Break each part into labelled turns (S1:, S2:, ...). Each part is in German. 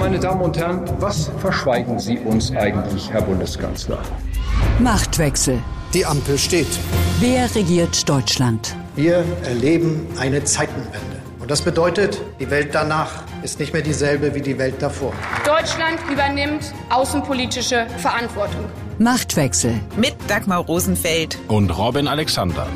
S1: Meine Damen und Herren, was verschweigen Sie uns eigentlich, Herr Bundeskanzler?
S2: Machtwechsel.
S3: Die Ampel steht.
S2: Wer regiert Deutschland?
S3: Wir erleben eine Zeitenwende. Und das bedeutet, die Welt danach ist nicht mehr dieselbe wie die Welt davor.
S4: Deutschland übernimmt außenpolitische Verantwortung.
S2: Machtwechsel.
S5: Mit Dagmar Rosenfeld
S6: und Robin Alexander.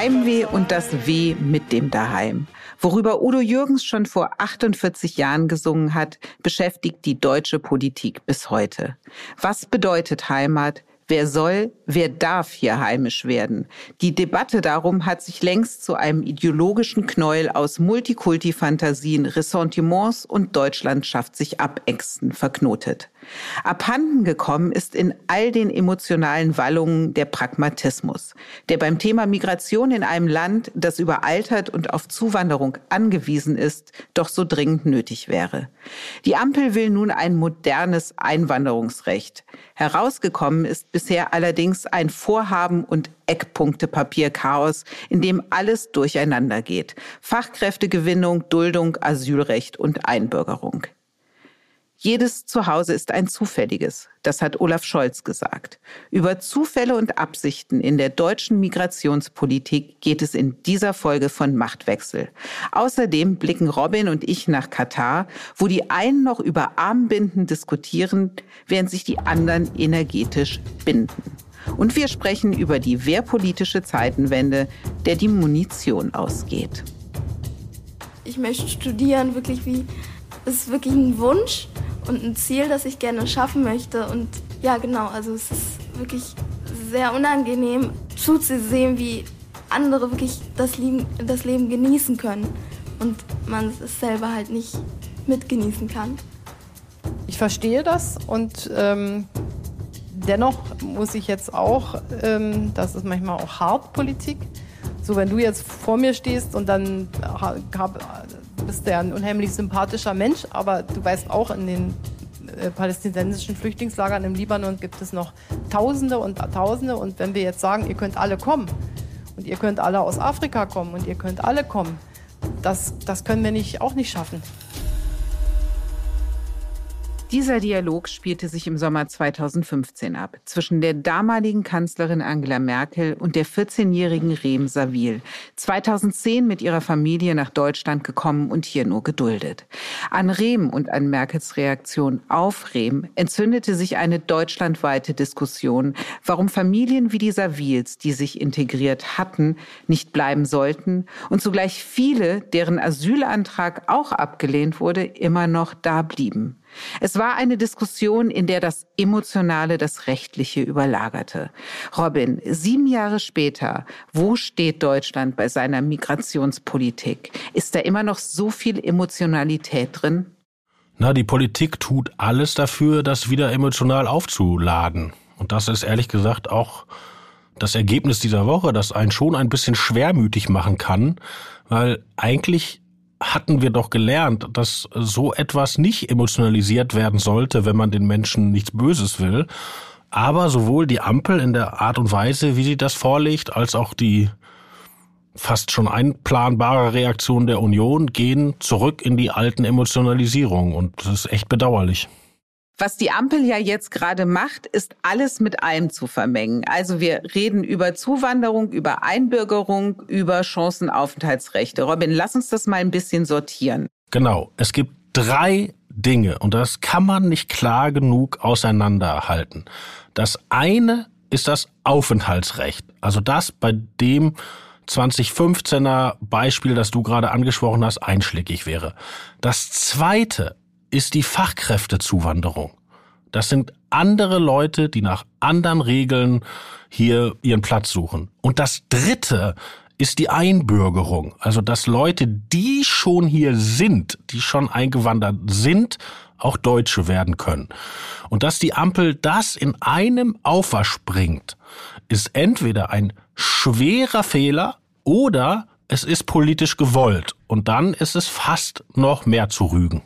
S5: Heimweh und das Weh mit dem Daheim. Worüber Udo Jürgens schon vor 48 Jahren gesungen hat, beschäftigt die deutsche Politik bis heute. Was bedeutet Heimat? Wer soll, wer darf hier heimisch werden? Die Debatte darum hat sich längst zu einem ideologischen Knäuel aus Multikulti-Fantasien, Ressentiments und Deutschland schafft sich abächsten verknotet. Abhanden gekommen ist in all den emotionalen Wallungen der Pragmatismus, der beim Thema Migration in einem Land, das überaltert und auf Zuwanderung angewiesen ist, doch so dringend nötig wäre. Die Ampel will nun ein modernes Einwanderungsrecht. Herausgekommen ist bisher allerdings ein Vorhaben und Eckpunktepapier-Chaos, in dem alles durcheinander geht. Fachkräftegewinnung, Duldung, Asylrecht und Einbürgerung. Jedes Zuhause ist ein zufälliges, das hat Olaf Scholz gesagt. Über Zufälle und Absichten in der deutschen Migrationspolitik geht es in dieser Folge von Machtwechsel. Außerdem blicken Robin und ich nach Katar, wo die einen noch über Armbinden diskutieren, während sich die anderen energetisch binden. Und wir sprechen über die wehrpolitische Zeitenwende, der die Munition ausgeht.
S7: Ich möchte studieren, wirklich wie, es ist wirklich ein Wunsch und ein Ziel, das ich gerne schaffen möchte. Und ja, genau, also es ist wirklich sehr unangenehm zuzusehen, wie andere wirklich das Leben, das Leben genießen können und man es selber halt nicht mitgenießen kann.
S8: Ich verstehe das und ähm, dennoch muss ich jetzt auch, ähm, das ist manchmal auch hart Politik, so wenn du jetzt vor mir stehst und dann hab, bist du ja ein unheimlich sympathischer Mensch, aber du weißt auch, in den äh, palästinensischen Flüchtlingslagern im Libanon gibt es noch Tausende und Tausende. Und wenn wir jetzt sagen, ihr könnt alle kommen und ihr könnt alle aus Afrika kommen und ihr könnt alle kommen, das, das können wir nicht, auch nicht schaffen.
S5: Dieser Dialog spielte sich im Sommer 2015 ab zwischen der damaligen Kanzlerin Angela Merkel und der 14-jährigen Rehm Savil, 2010 mit ihrer Familie nach Deutschland gekommen und hier nur geduldet. An Rehm und an Merkels Reaktion auf Rehm entzündete sich eine deutschlandweite Diskussion, warum Familien wie die Savils, die sich integriert hatten, nicht bleiben sollten und zugleich viele, deren Asylantrag auch abgelehnt wurde, immer noch da blieben. Es war eine Diskussion, in der das Emotionale das Rechtliche überlagerte. Robin, sieben Jahre später, wo steht Deutschland bei seiner Migrationspolitik? Ist da immer noch so viel Emotionalität drin?
S6: Na, die Politik tut alles dafür, das wieder emotional aufzuladen. Und das ist ehrlich gesagt auch das Ergebnis dieser Woche, das einen schon ein bisschen schwermütig machen kann, weil eigentlich hatten wir doch gelernt, dass so etwas nicht emotionalisiert werden sollte, wenn man den Menschen nichts Böses will. Aber sowohl die Ampel in der Art und Weise, wie sie das vorlegt, als auch die fast schon einplanbare Reaktion der Union gehen zurück in die alten Emotionalisierungen. Und das ist echt bedauerlich.
S5: Was die Ampel ja jetzt gerade macht, ist alles mit allem zu vermengen. Also wir reden über Zuwanderung, über Einbürgerung, über Chancenaufenthaltsrechte. Robin, lass uns das mal ein bisschen sortieren.
S6: Genau. Es gibt drei Dinge und das kann man nicht klar genug auseinanderhalten. Das eine ist das Aufenthaltsrecht. Also das, bei dem 2015er Beispiel, das du gerade angesprochen hast, einschlägig wäre. Das zweite ist die Fachkräftezuwanderung. Das sind andere Leute, die nach anderen Regeln hier ihren Platz suchen. Und das Dritte ist die Einbürgerung. Also dass Leute, die schon hier sind, die schon eingewandert sind, auch Deutsche werden können. Und dass die Ampel das in einem Aufwasch bringt, ist entweder ein schwerer Fehler oder es ist politisch gewollt. Und dann ist es fast noch mehr zu rügen.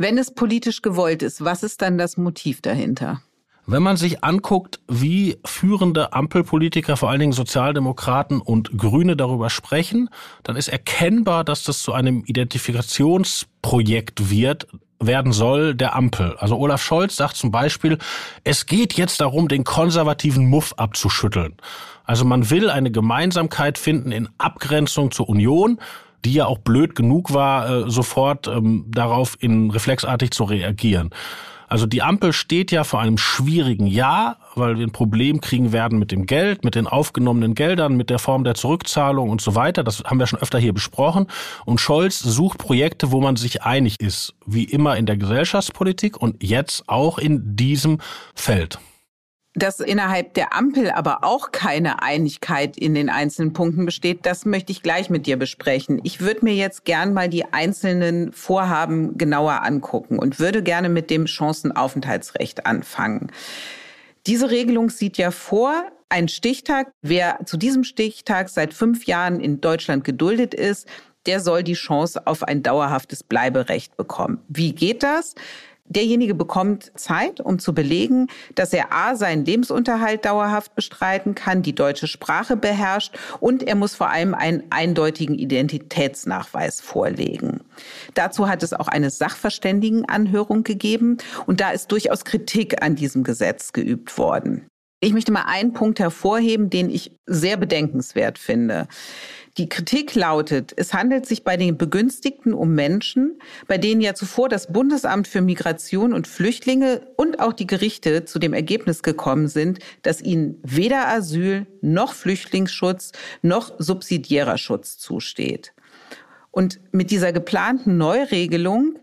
S5: Wenn es politisch gewollt ist, was ist dann das Motiv dahinter?
S6: Wenn man sich anguckt, wie führende Ampelpolitiker, vor allen Dingen Sozialdemokraten und Grüne darüber sprechen, dann ist erkennbar, dass das zu einem Identifikationsprojekt wird, werden soll der Ampel. Also Olaf Scholz sagt zum Beispiel, es geht jetzt darum, den konservativen Muff abzuschütteln. Also man will eine Gemeinsamkeit finden in Abgrenzung zur Union, die ja auch blöd genug war, äh, sofort ähm, darauf in reflexartig zu reagieren. Also die Ampel steht ja vor einem schwierigen Jahr, weil wir ein Problem kriegen werden mit dem Geld, mit den aufgenommenen Geldern, mit der Form der Zurückzahlung und so weiter. Das haben wir schon öfter hier besprochen. Und Scholz sucht Projekte, wo man sich einig ist, wie immer in der Gesellschaftspolitik und jetzt auch in diesem Feld
S5: dass innerhalb der Ampel aber auch keine Einigkeit in den einzelnen Punkten besteht, das möchte ich gleich mit dir besprechen. Ich würde mir jetzt gern mal die einzelnen Vorhaben genauer angucken und würde gerne mit dem Chancenaufenthaltsrecht anfangen. Diese Regelung sieht ja vor, ein Stichtag, wer zu diesem Stichtag seit fünf Jahren in Deutschland geduldet ist, der soll die Chance auf ein dauerhaftes Bleiberecht bekommen. Wie geht das? Derjenige bekommt Zeit, um zu belegen, dass er A, seinen Lebensunterhalt dauerhaft bestreiten kann, die deutsche Sprache beherrscht und er muss vor allem einen eindeutigen Identitätsnachweis vorlegen. Dazu hat es auch eine Sachverständigenanhörung gegeben und da ist durchaus Kritik an diesem Gesetz geübt worden. Ich möchte mal einen Punkt hervorheben, den ich sehr bedenkenswert finde. Die Kritik lautet, es handelt sich bei den Begünstigten um Menschen, bei denen ja zuvor das Bundesamt für Migration und Flüchtlinge und auch die Gerichte zu dem Ergebnis gekommen sind, dass ihnen weder Asyl noch Flüchtlingsschutz noch subsidiärer Schutz zusteht. Und mit dieser geplanten Neuregelung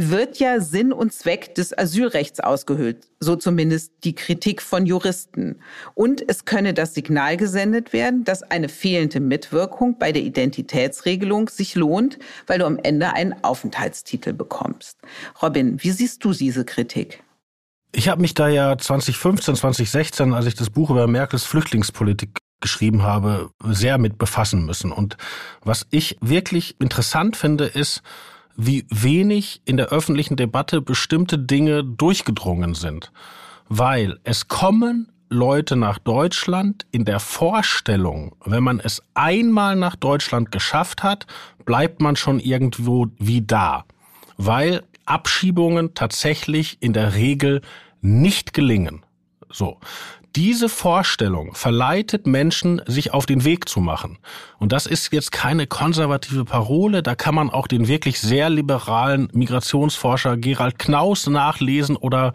S5: wird ja Sinn und Zweck des Asylrechts ausgehöhlt, so zumindest die Kritik von Juristen. Und es könne das Signal gesendet werden, dass eine fehlende Mitwirkung bei der Identitätsregelung sich lohnt, weil du am Ende einen Aufenthaltstitel bekommst. Robin, wie siehst du diese Kritik?
S6: Ich habe mich da ja 2015, 2016, als ich das Buch über Merkels Flüchtlingspolitik geschrieben habe, sehr mit befassen müssen. Und was ich wirklich interessant finde, ist, wie wenig in der öffentlichen Debatte bestimmte Dinge durchgedrungen sind. Weil es kommen Leute nach Deutschland in der Vorstellung, wenn man es einmal nach Deutschland geschafft hat, bleibt man schon irgendwo wie da. Weil Abschiebungen tatsächlich in der Regel nicht gelingen. So diese Vorstellung verleitet Menschen, sich auf den Weg zu machen. Und das ist jetzt keine konservative Parole, da kann man auch den wirklich sehr liberalen Migrationsforscher Gerald Knaus nachlesen oder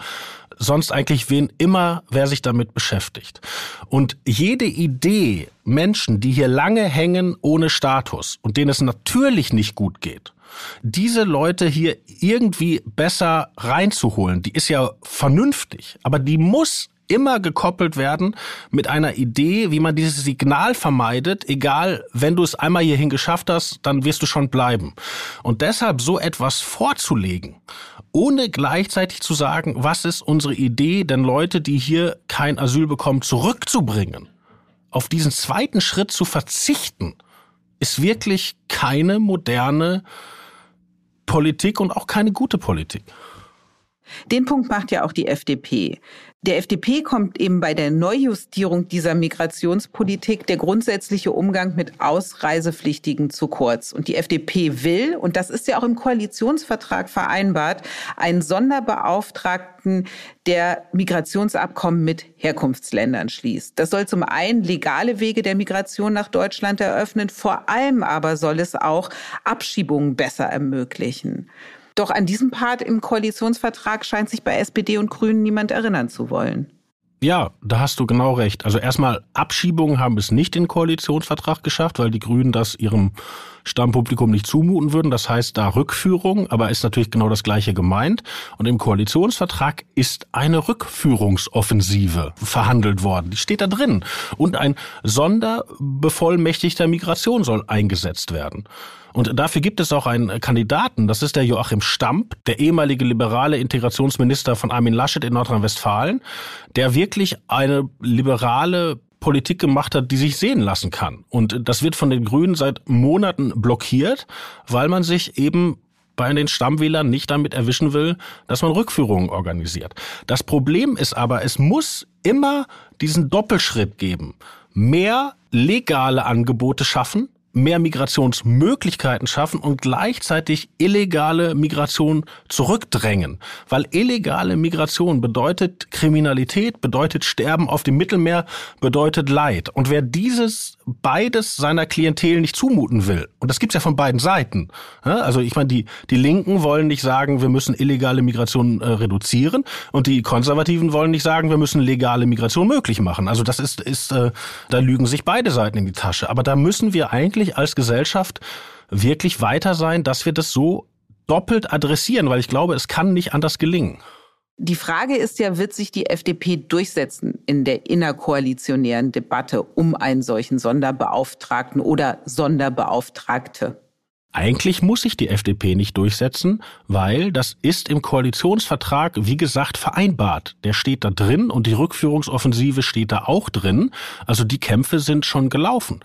S6: sonst eigentlich wen immer, wer sich damit beschäftigt. Und jede Idee, Menschen, die hier lange hängen ohne Status und denen es natürlich nicht gut geht, diese Leute hier irgendwie besser reinzuholen, die ist ja vernünftig, aber die muss immer gekoppelt werden mit einer Idee, wie man dieses Signal vermeidet, egal, wenn du es einmal hierhin geschafft hast, dann wirst du schon bleiben. Und deshalb so etwas vorzulegen, ohne gleichzeitig zu sagen, was ist unsere Idee, denn Leute, die hier kein Asyl bekommen, zurückzubringen, auf diesen zweiten Schritt zu verzichten, ist wirklich keine moderne Politik und auch keine gute Politik.
S5: Den Punkt macht ja auch die FDP. Der FDP kommt eben bei der Neujustierung dieser Migrationspolitik der grundsätzliche Umgang mit Ausreisepflichtigen zu kurz. Und die FDP will, und das ist ja auch im Koalitionsvertrag vereinbart, einen Sonderbeauftragten, der Migrationsabkommen mit Herkunftsländern schließt. Das soll zum einen legale Wege der Migration nach Deutschland eröffnen, vor allem aber soll es auch Abschiebungen besser ermöglichen. Doch an diesem Part im Koalitionsvertrag scheint sich bei SPD und Grünen niemand erinnern zu wollen.
S6: Ja, da hast du genau recht. Also erstmal Abschiebungen haben es nicht in den Koalitionsvertrag geschafft, weil die Grünen das ihrem Stammpublikum nicht zumuten würden. Das heißt da Rückführung, aber ist natürlich genau das gleiche gemeint. Und im Koalitionsvertrag ist eine Rückführungsoffensive verhandelt worden. Die steht da drin. Und ein Sonderbevollmächtigter Migration soll eingesetzt werden. Und dafür gibt es auch einen Kandidaten, das ist der Joachim Stamp, der ehemalige liberale Integrationsminister von Armin Laschet in Nordrhein-Westfalen, der wirklich eine liberale Politik gemacht hat, die sich sehen lassen kann. Und das wird von den Grünen seit Monaten blockiert, weil man sich eben bei den Stammwählern nicht damit erwischen will, dass man Rückführungen organisiert. Das Problem ist aber, es muss immer diesen Doppelschritt geben. Mehr legale Angebote schaffen, mehr Migrationsmöglichkeiten schaffen und gleichzeitig illegale Migration zurückdrängen. Weil illegale Migration bedeutet Kriminalität, bedeutet Sterben auf dem Mittelmeer, bedeutet Leid. Und wer dieses beides seiner Klientel nicht zumuten will, und das gibt's ja von beiden Seiten. Also ich meine, die, die Linken wollen nicht sagen, wir müssen illegale Migration äh, reduzieren und die Konservativen wollen nicht sagen, wir müssen legale Migration möglich machen. Also das ist, ist äh, da lügen sich beide Seiten in die Tasche. Aber da müssen wir eigentlich eigentlich als Gesellschaft wirklich weiter sein, dass wir das so doppelt adressieren, weil ich glaube, es kann nicht anders gelingen.
S5: Die Frage ist ja, wird sich die FDP durchsetzen in der innerkoalitionären Debatte um einen solchen Sonderbeauftragten oder Sonderbeauftragte?
S6: Eigentlich muss sich die FDP nicht durchsetzen, weil das ist im Koalitionsvertrag, wie gesagt, vereinbart. Der steht da drin und die Rückführungsoffensive steht da auch drin. Also die Kämpfe sind schon gelaufen.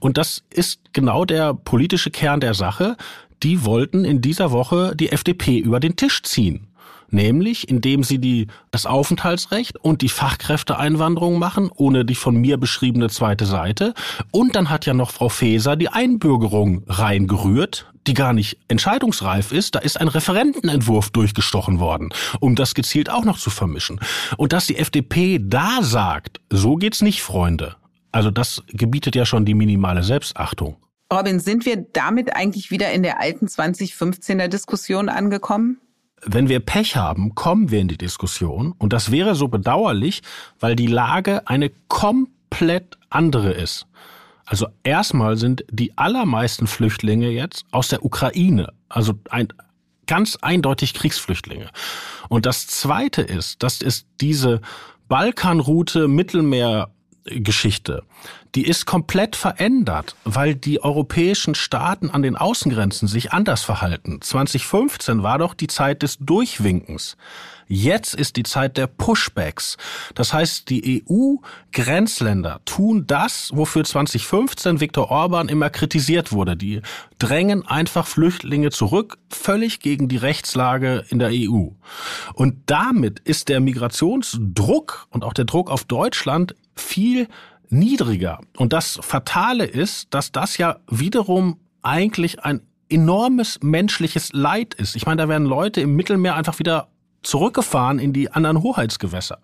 S6: Und das ist genau der politische Kern der Sache. Die wollten in dieser Woche die FDP über den Tisch ziehen nämlich indem sie die, das Aufenthaltsrecht und die Fachkräfteeinwanderung machen, ohne die von mir beschriebene zweite Seite. Und dann hat ja noch Frau Faeser die Einbürgerung reingerührt, die gar nicht entscheidungsreif ist. Da ist ein Referentenentwurf durchgestochen worden, um das gezielt auch noch zu vermischen. Und dass die FDP da sagt, so geht's nicht, Freunde. Also das gebietet ja schon die minimale Selbstachtung.
S5: Robin, sind wir damit eigentlich wieder in der alten 2015er Diskussion angekommen?
S6: Wenn wir Pech haben, kommen wir in die Diskussion. Und das wäre so bedauerlich, weil die Lage eine komplett andere ist. Also erstmal sind die allermeisten Flüchtlinge jetzt aus der Ukraine. Also ein, ganz eindeutig Kriegsflüchtlinge. Und das Zweite ist, dass es diese Balkanroute Mittelmeer Geschichte, die ist komplett verändert, weil die europäischen Staaten an den Außengrenzen sich anders verhalten. 2015 war doch die Zeit des Durchwinkens. Jetzt ist die Zeit der Pushbacks. Das heißt, die EU-Grenzländer tun das, wofür 2015 Viktor Orban immer kritisiert wurde. Die drängen einfach Flüchtlinge zurück, völlig gegen die Rechtslage in der EU. Und damit ist der Migrationsdruck und auch der Druck auf Deutschland viel niedriger. Und das Fatale ist, dass das ja wiederum eigentlich ein enormes menschliches Leid ist. Ich meine, da werden Leute im Mittelmeer einfach wieder zurückgefahren in die anderen Hoheitsgewässer.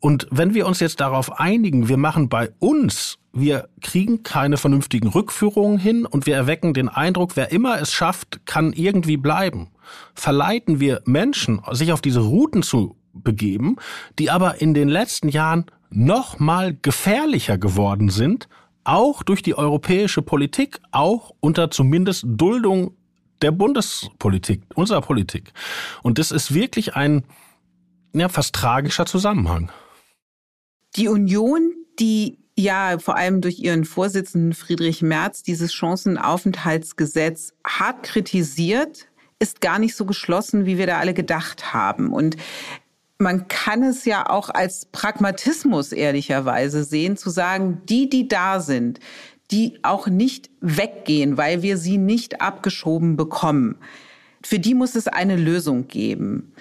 S6: Und wenn wir uns jetzt darauf einigen, wir machen bei uns, wir kriegen keine vernünftigen Rückführungen hin und wir erwecken den Eindruck, wer immer es schafft, kann irgendwie bleiben, verleiten wir Menschen, sich auf diese Routen zu begeben, die aber in den letzten Jahren noch mal gefährlicher geworden sind, auch durch die europäische Politik, auch unter zumindest Duldung der Bundespolitik, unserer Politik. Und das ist wirklich ein ja, fast tragischer Zusammenhang.
S5: Die Union, die ja vor allem durch ihren Vorsitzenden Friedrich Merz dieses Chancenaufenthaltsgesetz hart kritisiert, ist gar nicht so geschlossen, wie wir da alle gedacht haben. Und man kann es ja auch als Pragmatismus ehrlicherweise sehen, zu sagen, die, die da sind, die auch nicht weggehen, weil wir sie nicht abgeschoben bekommen. Für die muss es eine Lösung geben.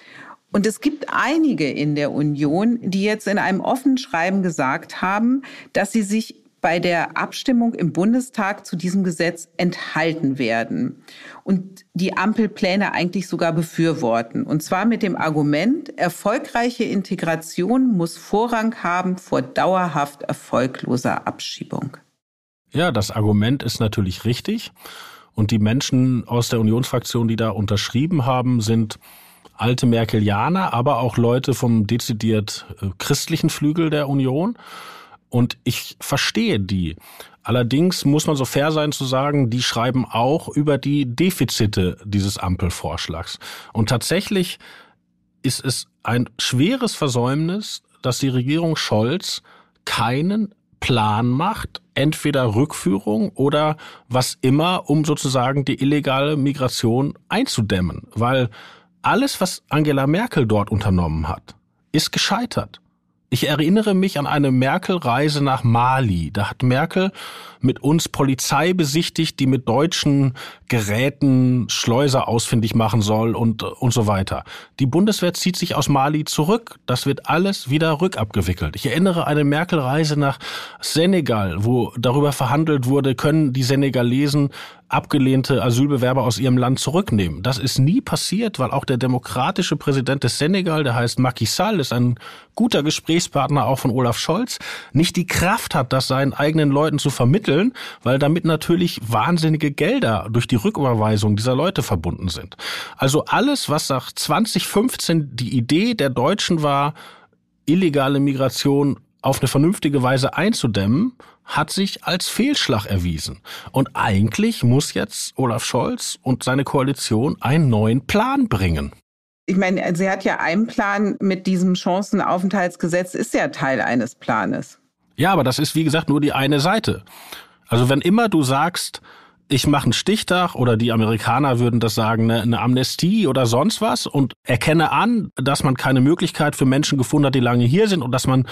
S5: Und es gibt einige in der Union, die jetzt in einem offenen Schreiben gesagt haben, dass sie sich bei der Abstimmung im Bundestag zu diesem Gesetz enthalten werden und die Ampelpläne eigentlich sogar befürworten. Und zwar mit dem Argument, erfolgreiche Integration muss Vorrang haben vor dauerhaft erfolgloser Abschiebung.
S6: Ja, das Argument ist natürlich richtig. Und die Menschen aus der Unionsfraktion, die da unterschrieben haben, sind alte Merkelianer, aber auch Leute vom dezidiert äh, christlichen Flügel der Union. Und ich verstehe die. Allerdings muss man so fair sein zu sagen, die schreiben auch über die Defizite dieses Ampelvorschlags. Und tatsächlich ist es ein schweres Versäumnis, dass die Regierung Scholz keinen Plan macht, entweder Rückführung oder was immer, um sozusagen die illegale Migration einzudämmen. Weil alles, was Angela Merkel dort unternommen hat, ist gescheitert. Ich erinnere mich an eine Merkel-Reise nach Mali. Da hat Merkel mit uns Polizei besichtigt, die mit deutschen Geräten Schleuser ausfindig machen soll und, und so weiter. Die Bundeswehr zieht sich aus Mali zurück. Das wird alles wieder rückabgewickelt. Ich erinnere eine Merkel-Reise nach Senegal, wo darüber verhandelt wurde, können die Senegalesen abgelehnte Asylbewerber aus ihrem Land zurücknehmen. Das ist nie passiert, weil auch der demokratische Präsident des Senegal, der heißt Macky Sall, ist ein guter Gesprächspartner auch von Olaf Scholz, nicht die Kraft hat, das seinen eigenen Leuten zu vermitteln, weil damit natürlich wahnsinnige Gelder durch die Rücküberweisung dieser Leute verbunden sind. Also alles, was nach 2015 die Idee der Deutschen war, illegale Migration auf eine vernünftige Weise einzudämmen, hat sich als Fehlschlag erwiesen. Und eigentlich muss jetzt Olaf Scholz und seine Koalition einen neuen Plan bringen.
S5: Ich meine, sie hat ja einen Plan mit diesem Chancenaufenthaltsgesetz, ist ja Teil eines Planes.
S6: Ja, aber das ist wie gesagt nur die eine Seite. Also wenn immer du sagst, ich mache einen Stichtag oder die Amerikaner würden das sagen, eine, eine, Amnestie oder sonst was und erkenne an, dass man keine Möglichkeit für Menschen gefunden hat, die lange hier sind und dass man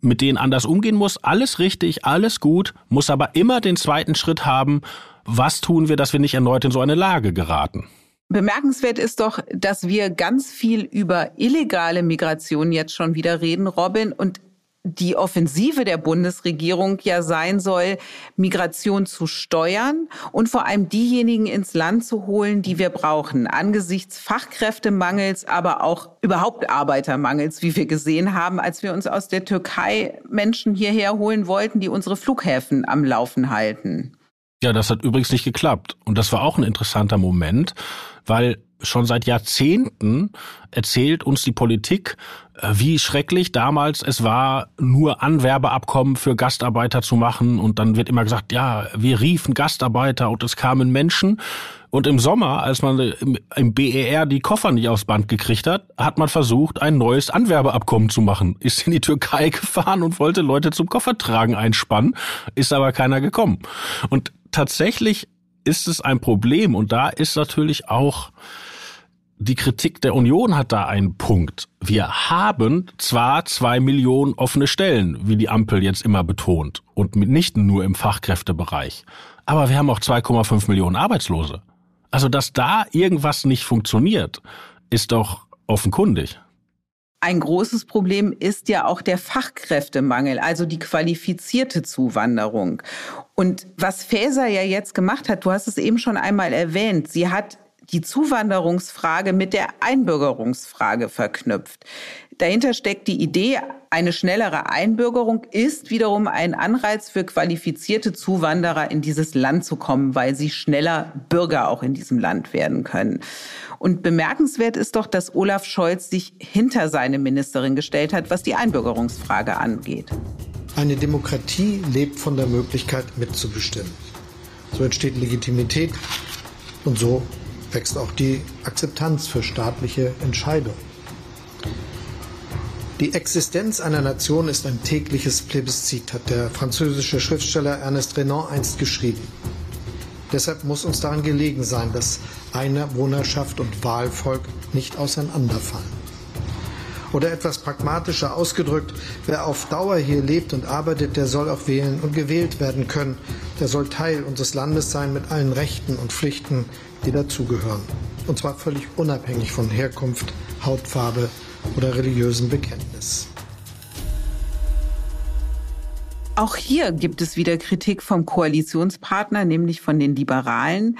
S6: mit denen anders umgehen muss. Alles richtig, alles gut, muss aber immer den zweiten Schritt haben. Was tun wir, dass wir nicht erneut in so eine Lage geraten?
S5: Bemerkenswert ist doch, dass wir ganz viel über illegale Migration jetzt schon wieder reden, Robin. Und die Offensive der Bundesregierung ja sein soll, Migration zu steuern und vor allem diejenigen ins Land zu holen, die wir brauchen, angesichts Fachkräftemangels, aber auch überhaupt Arbeitermangels, wie wir gesehen haben, als wir uns aus der Türkei Menschen hierher holen wollten, die unsere Flughäfen am Laufen halten.
S6: Ja, das hat übrigens nicht geklappt. Und das war auch ein interessanter Moment, weil schon seit Jahrzehnten erzählt uns die Politik, äh, wie schrecklich damals es war, nur Anwerbeabkommen für Gastarbeiter zu machen. Und dann wird immer gesagt, ja, wir riefen Gastarbeiter und es kamen Menschen. Und im Sommer, als man im BER die Koffer nicht aufs Band gekriegt hat, hat man versucht, ein neues Anwerbeabkommen zu machen. Ist in die Türkei gefahren und wollte Leute zum Koffertragen einspannen, ist aber keiner gekommen. Und tatsächlich ist es ein Problem. Und da ist natürlich auch die Kritik der Union hat da einen Punkt. Wir haben zwar zwei Millionen offene Stellen, wie die Ampel jetzt immer betont, und nicht nur im Fachkräftebereich, aber wir haben auch 2,5 Millionen Arbeitslose. Also, dass da irgendwas nicht funktioniert, ist doch offenkundig.
S5: Ein großes Problem ist ja auch der Fachkräftemangel, also die qualifizierte Zuwanderung. Und was Faeser ja jetzt gemacht hat, du hast es eben schon einmal erwähnt, sie hat die Zuwanderungsfrage mit der Einbürgerungsfrage verknüpft. Dahinter steckt die Idee, eine schnellere Einbürgerung ist wiederum ein Anreiz für qualifizierte Zuwanderer in dieses Land zu kommen, weil sie schneller Bürger auch in diesem Land werden können. Und bemerkenswert ist doch, dass Olaf Scholz sich hinter seine Ministerin gestellt hat, was die Einbürgerungsfrage angeht.
S3: Eine Demokratie lebt von der Möglichkeit mitzubestimmen. So entsteht Legitimität und so wächst auch die Akzeptanz für staatliche Entscheidungen. Die Existenz einer Nation ist ein tägliches Plebiszit, hat der französische Schriftsteller Ernest Renan einst geschrieben. Deshalb muss uns daran gelegen sein, dass Einwohnerschaft und Wahlvolk nicht auseinanderfallen. Oder etwas pragmatischer ausgedrückt, wer auf Dauer hier lebt und arbeitet, der soll auch wählen und gewählt werden können. Der soll Teil unseres Landes sein mit allen Rechten und Pflichten, die dazugehören. Und zwar völlig unabhängig von Herkunft, Hautfarbe oder religiösem Bekenntnis.
S5: Auch hier gibt es wieder Kritik vom Koalitionspartner, nämlich von den Liberalen.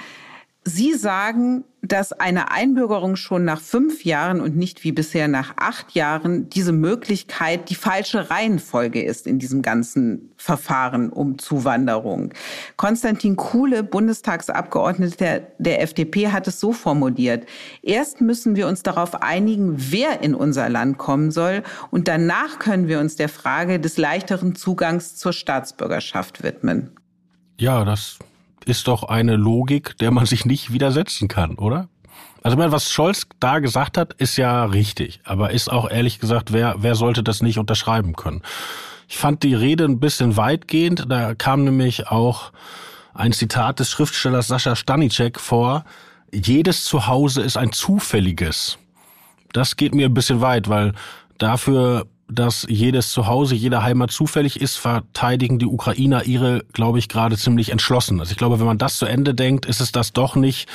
S5: Sie sagen, dass eine Einbürgerung schon nach fünf Jahren und nicht wie bisher nach acht Jahren diese Möglichkeit die falsche Reihenfolge ist in diesem ganzen Verfahren um Zuwanderung. Konstantin Kuhle, Bundestagsabgeordneter der FDP, hat es so formuliert. Erst müssen wir uns darauf einigen, wer in unser Land kommen soll und danach können wir uns der Frage des leichteren Zugangs zur Staatsbürgerschaft widmen.
S6: Ja, das ist doch eine Logik, der man sich nicht widersetzen kann, oder? Also ich meine, was Scholz da gesagt hat, ist ja richtig, aber ist auch ehrlich gesagt, wer, wer sollte das nicht unterschreiben können? Ich fand die Rede ein bisschen weitgehend. Da kam nämlich auch ein Zitat des Schriftstellers Sascha Stanicek vor. Jedes Zuhause ist ein zufälliges. Das geht mir ein bisschen weit, weil dafür, dass jedes Zuhause, jede Heimat zufällig ist, verteidigen die Ukrainer ihre, glaube ich, gerade ziemlich entschlossen. Also ich glaube, wenn man das zu Ende denkt, ist es das doch nicht.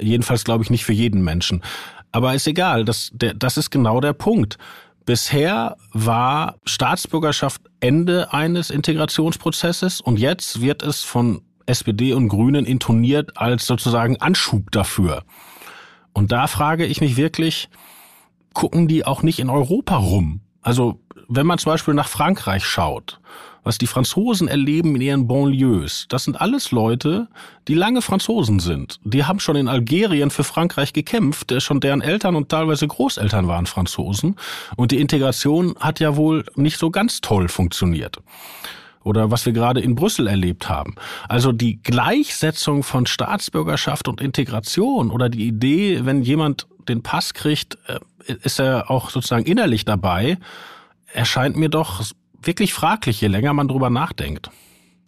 S6: Jedenfalls glaube ich nicht für jeden Menschen. Aber ist egal, das, der, das ist genau der Punkt. Bisher war Staatsbürgerschaft Ende eines Integrationsprozesses und jetzt wird es von SPD und Grünen intoniert als sozusagen Anschub dafür. Und da frage ich mich wirklich, gucken die auch nicht in Europa rum? Also wenn man zum Beispiel nach Frankreich schaut, was die Franzosen erleben in ihren Banlieues, das sind alles Leute, die lange Franzosen sind. Die haben schon in Algerien für Frankreich gekämpft, schon deren Eltern und teilweise Großeltern waren Franzosen. Und die Integration hat ja wohl nicht so ganz toll funktioniert oder was wir gerade in Brüssel erlebt haben. Also die Gleichsetzung von Staatsbürgerschaft und Integration oder die Idee, wenn jemand den Pass kriegt, äh, ist er auch sozusagen innerlich dabei, erscheint mir doch wirklich fraglich, je länger man drüber nachdenkt.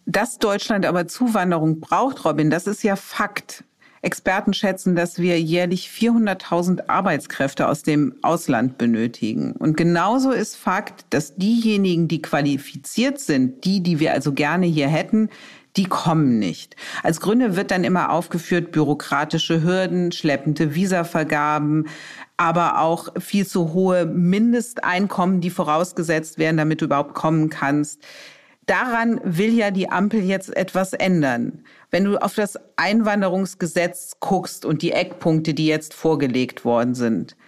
S5: Dass Deutschland aber Zuwanderung braucht, Robin, das ist ja Fakt. Experten schätzen, dass wir jährlich 400.000 Arbeitskräfte aus dem Ausland benötigen. Und genauso ist Fakt, dass diejenigen, die qualifiziert sind, die, die wir also gerne hier hätten, die kommen nicht. Als Gründe wird dann immer aufgeführt bürokratische Hürden, schleppende Visavergaben, aber auch viel zu hohe Mindesteinkommen, die vorausgesetzt werden, damit du überhaupt kommen kannst. Daran will ja die Ampel jetzt etwas ändern. Wenn du auf das Einwanderungsgesetz guckst und die Eckpunkte, die jetzt vorgelegt worden sind,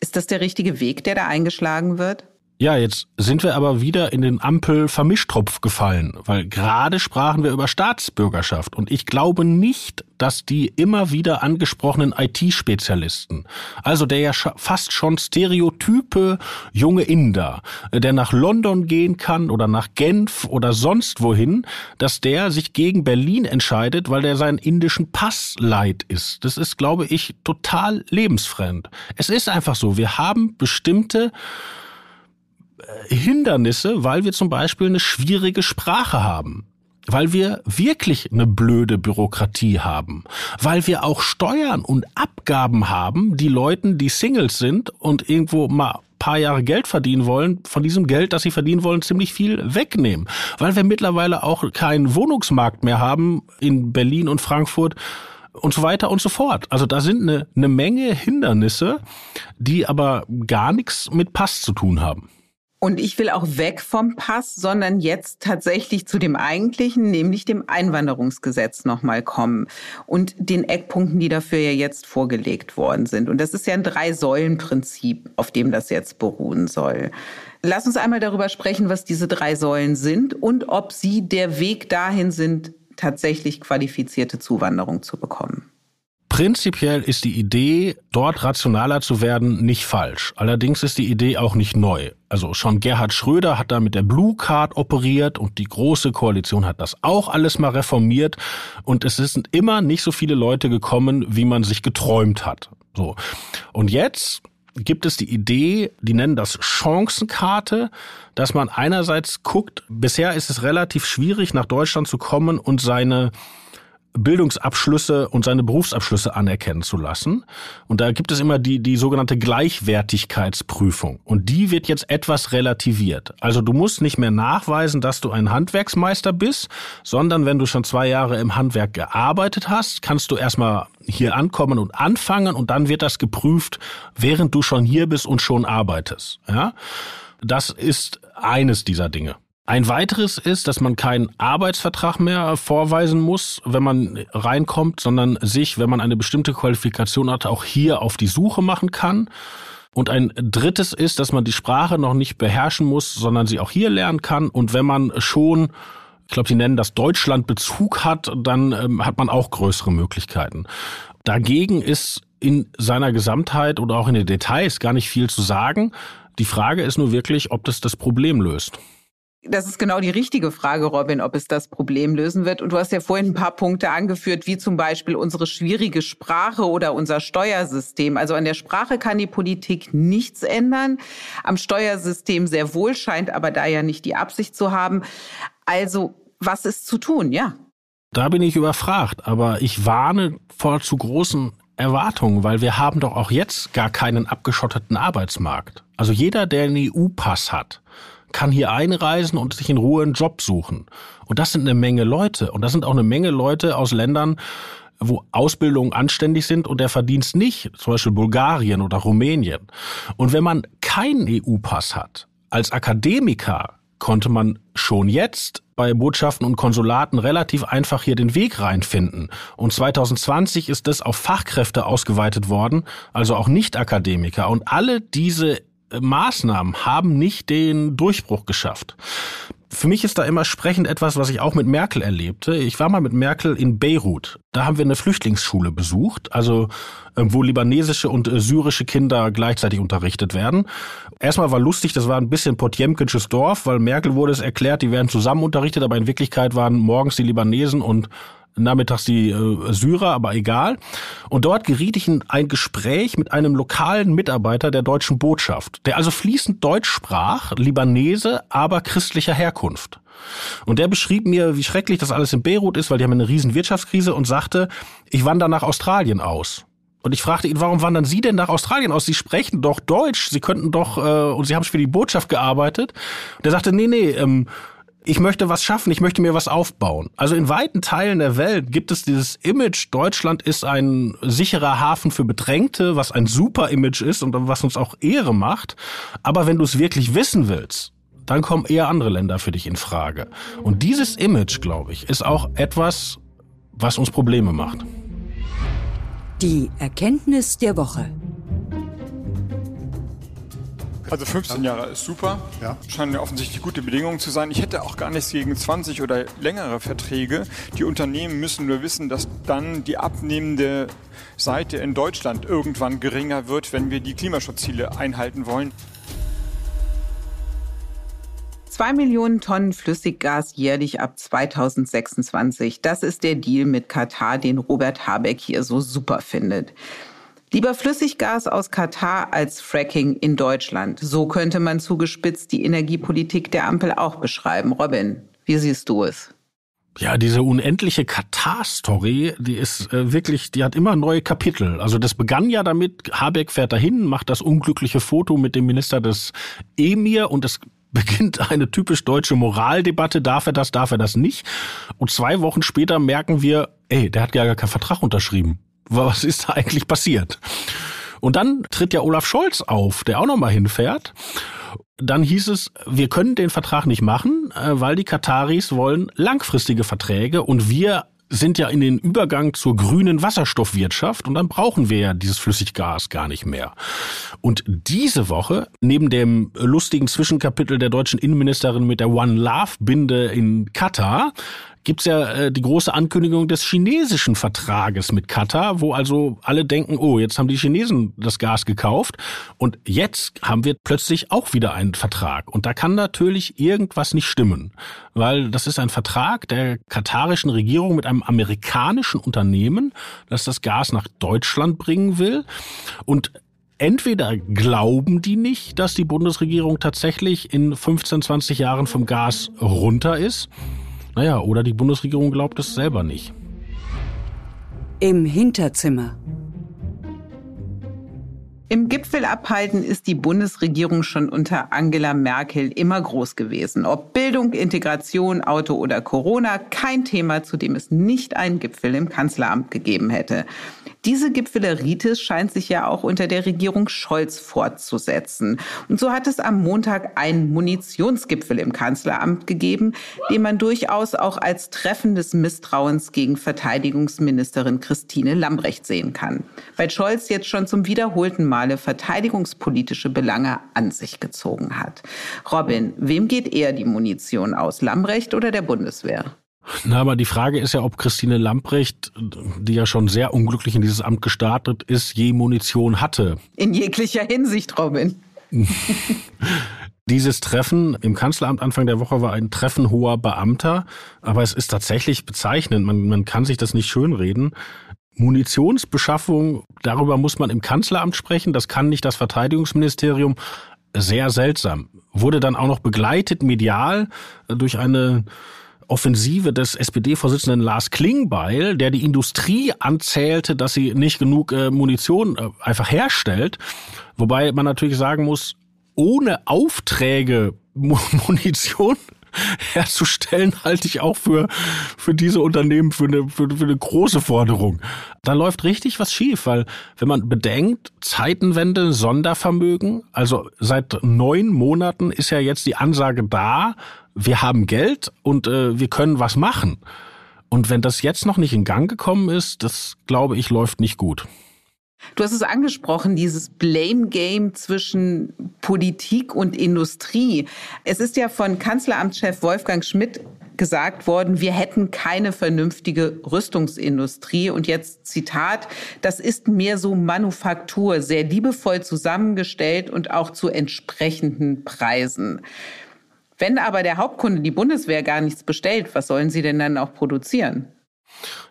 S5: ist das der richtige Weg, der da eingeschlagen wird?
S6: Ja, jetzt sind wir aber wieder in den Ampel-Vermischtropf gefallen, weil gerade sprachen wir über Staatsbürgerschaft und ich glaube nicht, dass die immer wieder angesprochenen IT-Spezialisten, also der ja fast schon stereotype junge Inder, äh, der nach London gehen kann oder nach Genf oder sonst wohin, dass der sich gegen Berlin entscheidet, weil der seinen indischen Pass leid ist. Das ist, glaube ich, total lebensfremd. Es ist einfach so, wir haben bestimmte Hindernisse, weil wir zum Beispiel eine schwierige Sprache haben weil wir wirklich eine blöde Bürokratie haben, weil wir auch Steuern und Abgaben haben, die Leuten, die Singles sind und irgendwo mal paar Jahre Geld verdienen wollen, von diesem Geld, das sie verdienen wollen, ziemlich viel wegnehmen, weil wir mittlerweile auch keinen Wohnungsmarkt mehr haben in Berlin und Frankfurt und so weiter und so fort. Also da sind eine, eine Menge Hindernisse, die aber gar nichts mit Pass zu tun haben.
S5: Und ich will auch weg vom Pass, sondern jetzt tatsächlich zu dem eigentlichen, nämlich dem Einwanderungsgesetz nochmal kommen und den Eckpunkten, die dafür ja jetzt vorgelegt worden sind. Und das ist ja ein Drei-Säulen-Prinzip, auf dem das jetzt beruhen soll. Lass uns einmal darüber sprechen, was diese drei Säulen sind und ob sie der Weg dahin sind, tatsächlich qualifizierte Zuwanderung zu bekommen.
S6: Prinzipiell ist die Idee, dort rationaler zu werden, nicht falsch. Allerdings ist die Idee auch nicht neu. Also schon Gerhard Schröder hat da mit der Blue Card operiert und die Große Koalition hat das auch alles mal reformiert und es sind immer nicht so viele Leute gekommen, wie man sich geträumt hat. So. Und jetzt gibt es die Idee, die nennen das Chancenkarte, dass man einerseits guckt, bisher ist es relativ schwierig, nach Deutschland zu kommen und seine Bildungsabschlüsse und seine Berufsabschlüsse anerkennen zu lassen. Und da gibt es immer die, die sogenannte Gleichwertigkeitsprüfung. Und die wird jetzt etwas relativiert. Also du musst nicht mehr nachweisen, dass du ein Handwerksmeister bist, sondern wenn du schon zwei Jahre im Handwerk gearbeitet hast, kannst du erstmal hier ankommen und anfangen und dann wird das geprüft, während du schon hier bist und schon arbeitest. Ja? Das ist eines dieser Dinge. Ein weiteres ist, dass man keinen Arbeitsvertrag mehr vorweisen muss, wenn man reinkommt, sondern sich, wenn man eine bestimmte Qualifikation hat, auch hier auf die Suche machen kann. Und ein drittes ist, dass man die Sprache noch nicht beherrschen muss, sondern sie auch hier lernen kann. Und wenn man schon, ich glaube, sie nennen das Deutschlandbezug hat, dann ähm, hat man auch größere Möglichkeiten. Dagegen ist in seiner Gesamtheit oder auch in den Details gar nicht viel zu sagen. Die Frage ist nur wirklich, ob das das Problem löst.
S5: Das ist genau die richtige Frage, Robin, ob es das Problem lösen wird. Und du hast ja vorhin ein paar Punkte angeführt, wie zum Beispiel unsere schwierige Sprache oder unser Steuersystem. Also an der Sprache kann die Politik nichts ändern. Am Steuersystem sehr wohl, scheint aber da ja nicht die Absicht zu haben. Also was ist zu tun, ja?
S6: Da bin ich überfragt, aber ich warne vor zu großen Erwartungen, weil wir haben doch auch jetzt gar keinen abgeschotteten Arbeitsmarkt. Also jeder, der einen EU-Pass hat, kann hier einreisen und sich in Ruhe einen Job suchen. Und das sind eine Menge Leute. Und das sind auch eine Menge Leute aus Ländern, wo Ausbildungen anständig sind und der Verdienst nicht, zum Beispiel Bulgarien oder Rumänien. Und wenn man keinen EU-Pass hat, als Akademiker konnte man schon jetzt bei Botschaften und Konsulaten relativ einfach hier den Weg reinfinden. Und 2020 ist das auf Fachkräfte ausgeweitet worden, also auch Nicht-Akademiker. Und alle diese Maßnahmen haben nicht den Durchbruch geschafft. Für mich ist da immer sprechend etwas, was ich auch mit Merkel erlebte. Ich war mal mit Merkel in Beirut. Da haben wir eine Flüchtlingsschule besucht, also ähm, wo libanesische und äh, syrische Kinder gleichzeitig unterrichtet werden. Erstmal war lustig, das war ein bisschen Potjemkinsches Dorf, weil Merkel wurde es erklärt, die werden zusammen unterrichtet, aber in Wirklichkeit waren morgens die Libanesen und nachmittags die äh, Syrer, aber egal. Und dort geriet ich in ein Gespräch mit einem lokalen Mitarbeiter der deutschen Botschaft, der also fließend Deutsch sprach, Libanese, aber christlicher Herkunft. Und der beschrieb mir, wie schrecklich das alles in Beirut ist, weil die haben eine riesen Wirtschaftskrise und sagte, ich wandere nach Australien aus. Und ich fragte ihn, warum wandern Sie denn nach Australien aus? Sie sprechen doch Deutsch, Sie könnten doch, äh, und Sie haben für die Botschaft gearbeitet. Und er sagte, nee, nee, ähm, ich möchte was schaffen, ich möchte mir was aufbauen. Also in weiten Teilen der Welt gibt es dieses Image, Deutschland ist ein sicherer Hafen für Bedrängte, was ein super Image ist und was uns auch Ehre macht. Aber wenn du es wirklich wissen willst, dann kommen eher andere Länder für dich in Frage. Und dieses Image, glaube ich, ist auch etwas, was uns Probleme macht.
S2: Die Erkenntnis der Woche.
S9: Also 15 Jahre ist super. Ja. Scheinen ja offensichtlich gute Bedingungen zu sein. Ich hätte auch gar nichts gegen 20 oder längere Verträge. Die Unternehmen müssen nur wissen, dass dann die abnehmende Seite in Deutschland irgendwann geringer wird, wenn wir die Klimaschutzziele einhalten wollen.
S5: Zwei Millionen Tonnen Flüssiggas jährlich ab 2026. Das ist der Deal mit Katar, den Robert Habeck hier so super findet. Lieber Flüssiggas aus Katar als Fracking in Deutschland. So könnte man zugespitzt die Energiepolitik der Ampel auch beschreiben. Robin, wie siehst du es?
S6: Ja, diese unendliche Katar-Story, die ist äh, wirklich, die hat immer neue Kapitel. Also das begann ja damit, Habeck fährt dahin, macht das unglückliche Foto mit dem Minister des Emir und es beginnt eine typisch deutsche Moraldebatte, darf er das, darf er das nicht. Und zwei Wochen später merken wir, ey, der hat ja gar keinen Vertrag unterschrieben was ist da eigentlich passiert? Und dann tritt ja Olaf Scholz auf, der auch nochmal hinfährt. Dann hieß es, wir können den Vertrag nicht machen, äh, weil die Kataris wollen langfristige Verträge und wir sind ja in den Übergang zur grünen Wasserstoffwirtschaft und dann brauchen wir ja dieses Flüssiggas gar nicht mehr. Und diese Woche, neben dem lustigen Zwischenkapitel der deutschen Innenministerin mit der One Love Binde in Katar, gibt's ja äh, die große Ankündigung des chinesischen Vertrages mit Katar, wo also alle denken, oh, jetzt haben die Chinesen das Gas gekauft und jetzt haben wir plötzlich auch wieder einen Vertrag. Und da kann natürlich irgendwas nicht stimmen, weil das ist ein Vertrag der katarischen Regierung mit einem amerikanischen Unternehmen, das das Gas nach Deutschland bringen will. Und entweder glauben die nicht, dass die Bundesregierung tatsächlich in 15, 20 Jahren vom Gas runter ist, naja, oder die Bundesregierung glaubt es selber nicht.
S2: Im Hinterzimmer.
S5: Im Gipfel abhalten ist die Bundesregierung schon unter Angela Merkel immer groß gewesen. Ob Bildung, Integration, Auto oder Corona, kein Thema, zu dem es nicht einen Gipfel im Kanzleramt gegeben hätte. Diese Gipfeleritis scheint sich ja auch unter der Regierung Scholz fortzusetzen. Und so hat es am Montag einen Munitionsgipfel im Kanzleramt gegeben, den man durchaus auch als Treffen des Misstrauens gegen Verteidigungsministerin Christine Lambrecht sehen kann. Weil Scholz jetzt schon zum wiederholten Male verteidigungspolitische Belange an sich gezogen hat. Robin, wem geht eher die Munition aus, Lambrecht oder der Bundeswehr?
S6: Na, aber die Frage ist ja, ob Christine Lamprecht, die ja schon sehr unglücklich in dieses Amt gestartet ist, je Munition hatte.
S5: In jeglicher Hinsicht, Robin.
S6: Dieses Treffen im Kanzleramt Anfang der Woche war ein Treffen hoher Beamter, aber es ist tatsächlich bezeichnend. Man, man kann sich das nicht schönreden. Munitionsbeschaffung, darüber muss man im Kanzleramt sprechen. Das kann nicht das Verteidigungsministerium. Sehr seltsam. Wurde dann auch noch begleitet medial durch eine Offensive des SPD-Vorsitzenden Lars Klingbeil, der die Industrie anzählte, dass sie nicht genug äh, Munition äh, einfach herstellt. Wobei man natürlich sagen muss, ohne Aufträge Munition herzustellen, halte ich auch für, für diese Unternehmen für eine, für, für eine große Forderung. Da läuft richtig was schief, weil wenn man bedenkt, Zeitenwende, Sondervermögen, also seit neun Monaten ist ja jetzt die Ansage da, wir haben Geld und äh, wir können was machen. Und wenn das jetzt noch nicht in Gang gekommen ist, das glaube ich, läuft nicht gut.
S5: Du hast es angesprochen, dieses Blame Game zwischen Politik und Industrie. Es ist ja von Kanzleramtschef Wolfgang Schmidt gesagt worden, wir hätten keine vernünftige Rüstungsindustrie. Und jetzt Zitat, das ist mehr so Manufaktur, sehr liebevoll zusammengestellt und auch zu entsprechenden Preisen. Wenn aber der Hauptkunde, die Bundeswehr, gar nichts bestellt, was sollen sie denn dann auch produzieren?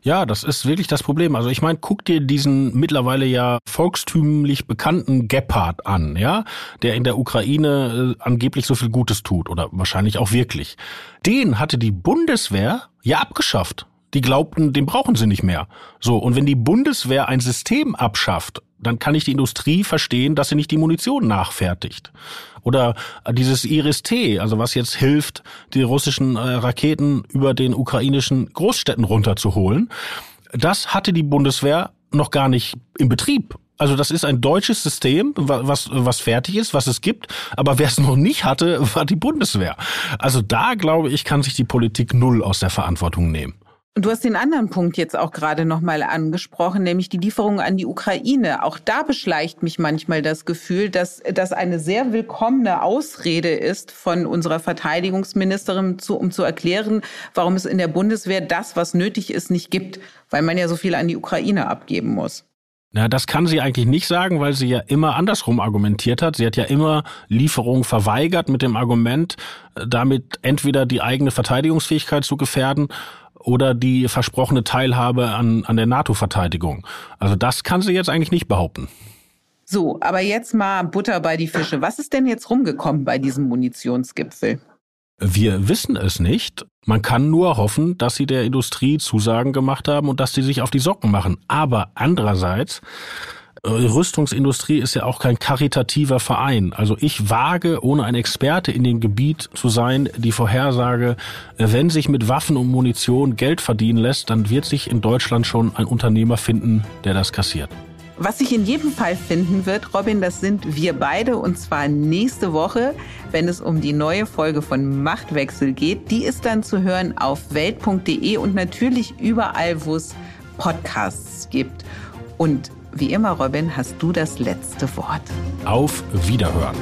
S6: Ja, das ist wirklich das Problem. Also ich meine, guck dir diesen mittlerweile ja volkstümlich bekannten Gepard an, ja, der in der Ukraine äh, angeblich so viel Gutes tut oder wahrscheinlich auch wirklich. Den hatte die Bundeswehr ja abgeschafft. Die glaubten, den brauchen sie nicht mehr. So, und wenn die Bundeswehr ein System abschafft, dann kann ich die Industrie verstehen, dass sie nicht die Munition nachfertigt. Oder dieses Iris-T, also was jetzt hilft, die russischen äh, Raketen über den ukrainischen Großstädten runterzuholen. Das hatte die Bundeswehr noch gar nicht im Betrieb. Also das ist ein deutsches System, was, was fertig ist, was es gibt. Aber wer es noch nicht hatte, war die Bundeswehr. Also da, glaube ich, kann sich die Politik null aus der Verantwortung nehmen.
S5: Du hast den anderen Punkt jetzt auch gerade nochmal angesprochen, nämlich die Lieferung an die Ukraine. Auch da beschleicht mich manchmal das Gefühl, dass das eine sehr willkommene Ausrede ist von unserer Verteidigungsministerin, zu, um zu erklären, warum es in der Bundeswehr das, was nötig ist, nicht gibt, weil man ja so viel an die Ukraine abgeben muss.
S6: Na, das kann sie eigentlich nicht sagen, weil sie ja immer andersrum argumentiert hat. Sie hat ja immer Lieferungen verweigert mit dem Argument, äh, damit entweder die eigene Verteidigungsfähigkeit zu gefährden oder die versprochene Teilhabe an, an der NATO-Verteidigung. Also das kann sie jetzt eigentlich nicht behaupten.
S5: So, aber jetzt mal Butter bei die Fische. Was ist denn jetzt rumgekommen bei diesem Munitionsgipfel?
S6: Wir wissen es nicht. Man kann nur hoffen, dass sie der Industrie Zusagen gemacht haben und dass sie sich auf die Socken machen. Aber andererseits Rüstungsindustrie ist ja auch kein karitativer Verein. Also ich wage, ohne ein Experte in dem Gebiet zu sein, die Vorhersage, wenn sich mit Waffen und Munition Geld verdienen lässt, dann wird sich in Deutschland schon ein Unternehmer finden, der das kassiert.
S5: Was sich in jedem Fall finden wird, Robin, das sind wir beide und zwar nächste Woche, wenn es um die neue Folge von Machtwechsel geht. Die ist dann zu hören auf welt.de und natürlich überall, wo es Podcasts gibt. Und wie immer, Robin, hast du das letzte Wort.
S6: Auf Wiederhören.